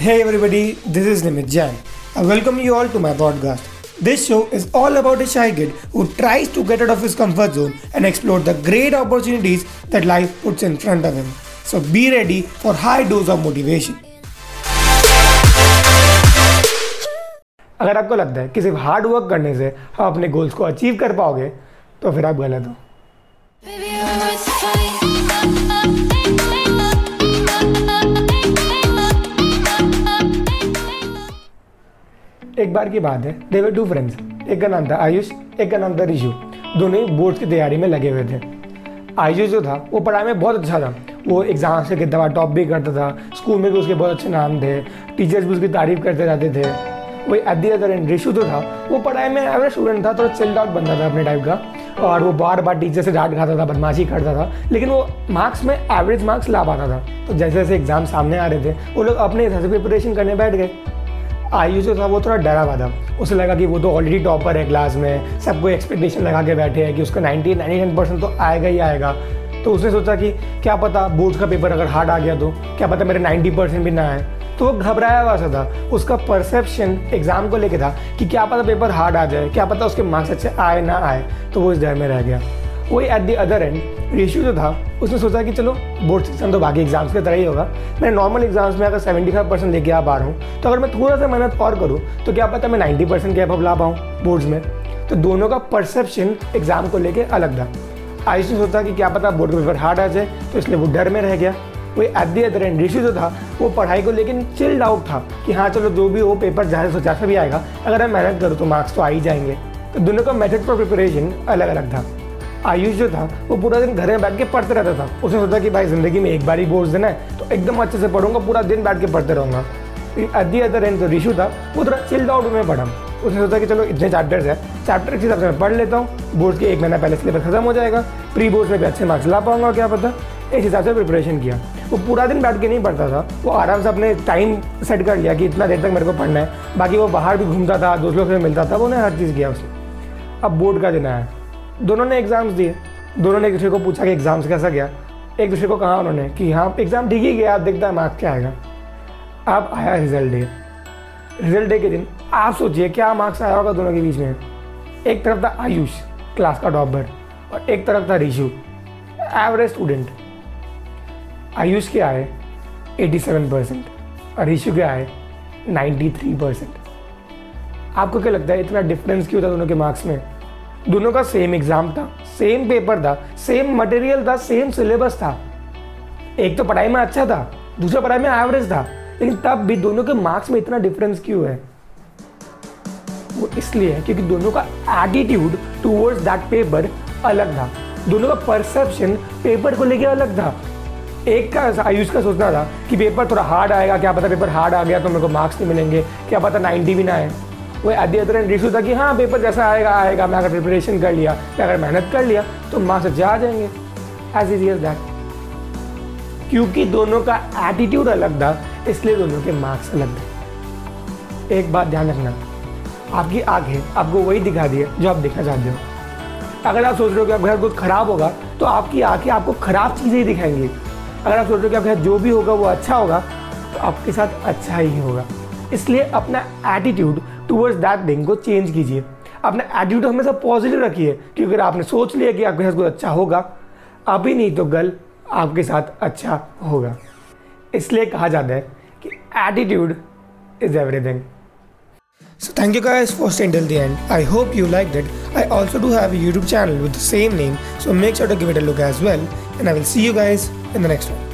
Hey everybody, this is Nimit Jain. I welcome you all to my podcast. This show is all about a shy kid who tries to get out of his comfort zone and explore the great opportunities that life puts in front of him. So be ready for high dose of motivation. अगर आपको लगता है कि सिर्फ़ hard work करने से आप अपने गोल्स को अचीव कर पाओगे तो फिर आप गलत हो एक बार की बात है। देवर टू फ्रेंड्स एक का नाम था आयुष, एक का नाम था रिशु दोनों ही बोर्ड की तैयारी में लगे हुए थे। आयुष जो था, वो पढ़ाई में बहुत अच्छा था। वो एग्ज़ाम से कितना टॉप भी करता था। स्कूल में भी उसके बहुत अच्छे नाम थे। टीचर्स भी उसकी तारीफ़ करते रहते थे। वही at the other end Rishu जो था, वो पढ़ाई में एवरेज स्टूडेंट था, थोड़ा चिल्ड आउट बनता था अपने टाइप का। और वो बार बार टीचर से डांट खाता था, बदमाशी करता था। लेकिन वो मार्क्स में एवरेज मार्क्स ला पाता था। तो जैसे जैसे एग्ज़ाम सामने आ रहे थे, वो लोग अपने हिसाब से प्रिपरेशन करने बैठ गए। आयु जो था वो थोड़ा डरा हुआ था। उसे लगा कि वो तो ऑलरेडी टॉपर है क्लास में। सबको एक्सपेक्टेशन लगा के बैठे हैं कि उसका नाइन्टी नाइन्टी नाइन परसेंट तो आएगा ही आएगा। तो उसने सोचा कि क्या पता बोर्ड का पेपर अगर हार्ड आ गया तो क्या पता मेरे नाइन्टी परसेंट भी ना आए। तो वो घबराया हुआ सा था। उसका परसेप्शन एग्ज़ाम को लेके था कि क्या पता पेपर हार्ड आ जाए, क्या पता उसके मार्क्स अच्छे आए ना आए। तो वो इस डर में रह गया। वही at the other end ratio जो था, उसने सोचा कि चलो बोर्ड सेक्शन तो बाकी एग्ज़ाम्स की तरह ही होगा। मैं नॉर्मल एग्ज़ाम्स में अगर सेवेंटी फाइव परसेंट लेके आ पा रहा हूँ तो अगर मैं थोड़ा सा मेहनत और करूँ तो क्या पता मैं नाइन्टी परसेंट के अब ला पाऊँ बोर्ड्स में। तो दोनों का परसेप्शन एग्ज़ाम को लेके अलग था। आयुष ने सोचा कि क्या पता बोर्ड का पेपर हार्ड आ जाए तो इसलिए वो डर में रह गया। वही at the other end Rishi जो था, वो पढ़ाई को लेकिन चिल्ड आउट था कि हाँ चलो जो भी हो पेपर जहाँ से जैसा भी आएगा। अगर मैं मेहनत करूँ तो मार्क्स तो आ ही जाएँगे। तो दोनों का मेथड फॉर प्रिपरेशन अलग अलग था। आयुष जो था, वो पूरा दिन घर में बैठ के पढ़ते रहता था। उसने सोचा कि भाई, ज़िंदगी में एक बार ही बोर्ड देना है तो एकदम अच्छे से पढ़ूँगा, पूरा दिन बैठ के पढ़ते रहूँगा। एट दी अदर एंड जो रिशु था, वो थोड़ा चिल्ड आउट में पढ़ा। उसने सोचा कि चलो, इतने चैप्टर्स है चैप्टर के हिसाब से मैं पढ़ लेता हूँ। बोर्ड के एक महीना पहले सिलेबस खत्म हो जाएगा। प्री बोर्ड में भी अच्छे मार्क्स ला पाऊँगा, क्या पता? इस हिसाब से प्रिपरेशन किया। वो पूरा दिन बैठ के नहीं पढ़ता था। वो आराम से अपने टाइम सेट कर लिया कि इतना देर तक मेरे को पढ़ना है। बाकी वो बाहर भी घूमता था, दोस्तों से मिलता था, वो उन्हें हर चीज़ किया उसने। अब बोर्ड का दिन आया। दोनों ने एग्ज़ाम्स दिए। दोनों ने एक दूसरे को पूछा कि एग्ज़ाम्स कैसा गया? एक दूसरे को कहा उन्होंने कि हाँ एग्ज़ाम ठीक ही गया, आप देखता है मार्क्स क्या आएगा। अब आया रिज़ल्ट डे रिज़ल्ट डे के दिन आप सोचिए क्या मार्क्स आया होगा दोनों के बीच में। एक तरफ़ था आयुष क्लास का टॉपर और एक तरफ़ था रिशु एवरेज स्टूडेंट आयुष के आए 87 परसेंट और रिशु के आए 93 परसेंट आपको क्या लगता है, इतना डिफरेंस क्यों था दोनों के मार्क्स में? दोनों का सेम एग्ज़ाम था सेम पेपर था सेम मटेरियल था सेम सिलेबस था। एक तो पढ़ाई में अच्छा था, दूसरा पढ़ाई में एवरेज था, लेकिन तब भी दोनों के मार्क्स में इतना डिफरेंस क्यों है? वो इसलिए है क्योंकि दोनों का एटीट्यूड टूवर्ड्स दैट पेपर अलग था। दोनों का परसेप्शन पेपर को लेकर अलग था। एक का आयुष का सोचना था कि पेपर थोड़ा हार्ड आएगा, क्या पता पेपर हार्ड आ गया तो मेरे को मार्क्स नहीं मिलेंगे, क्या पता नाइन्टी भी ना आए। वो अदर एंड रिशू था कि हाँ पेपर जैसा आएगा आएगा मैं अगर प्रिपरेशन कर लिया मैं अगर मेहनत कर लिया तो मार्क्स अच्छे आ जाएँगे। एज इज़ दैट क्योंकि दोनों का एटीट्यूड अलग था, इसलिए दोनों के मार्क्स अलग थे। एक बात ध्यान रखना, आपकी आँखें आपको वही दिखा दी है जो आप देखना चाहते हो। अगर आप सोच रहे हो कि आपके साथ कुछ खराब होगा तो आपकी आँखें आपको खराब चीज़ें ही दिखाएँगी। अगर आप सोच रहे हो कि आपके साथ जो भी होगा, वो अच्छा होगा तो आपके साथ अच्छा ही होगा। इसलिए अपना एटीट्यूड टूवर्ड्स दैट थिंग को चेंज कीजिए। अपना एटीट्यूड हमेशा पॉजिटिव रखिए, क्योंकि आपने सोच लिया कि आपके साथ कुछ अच्छा होगा, अभी नहीं तो गल आपके साथ अच्छा होगा। इसलिए कहा जाता है कि attitude is everything so thank you guys for staying till the end I hope you like that I also do have YouTube channel with the same name so make sure to give it a look as well and I will see you guys in the next one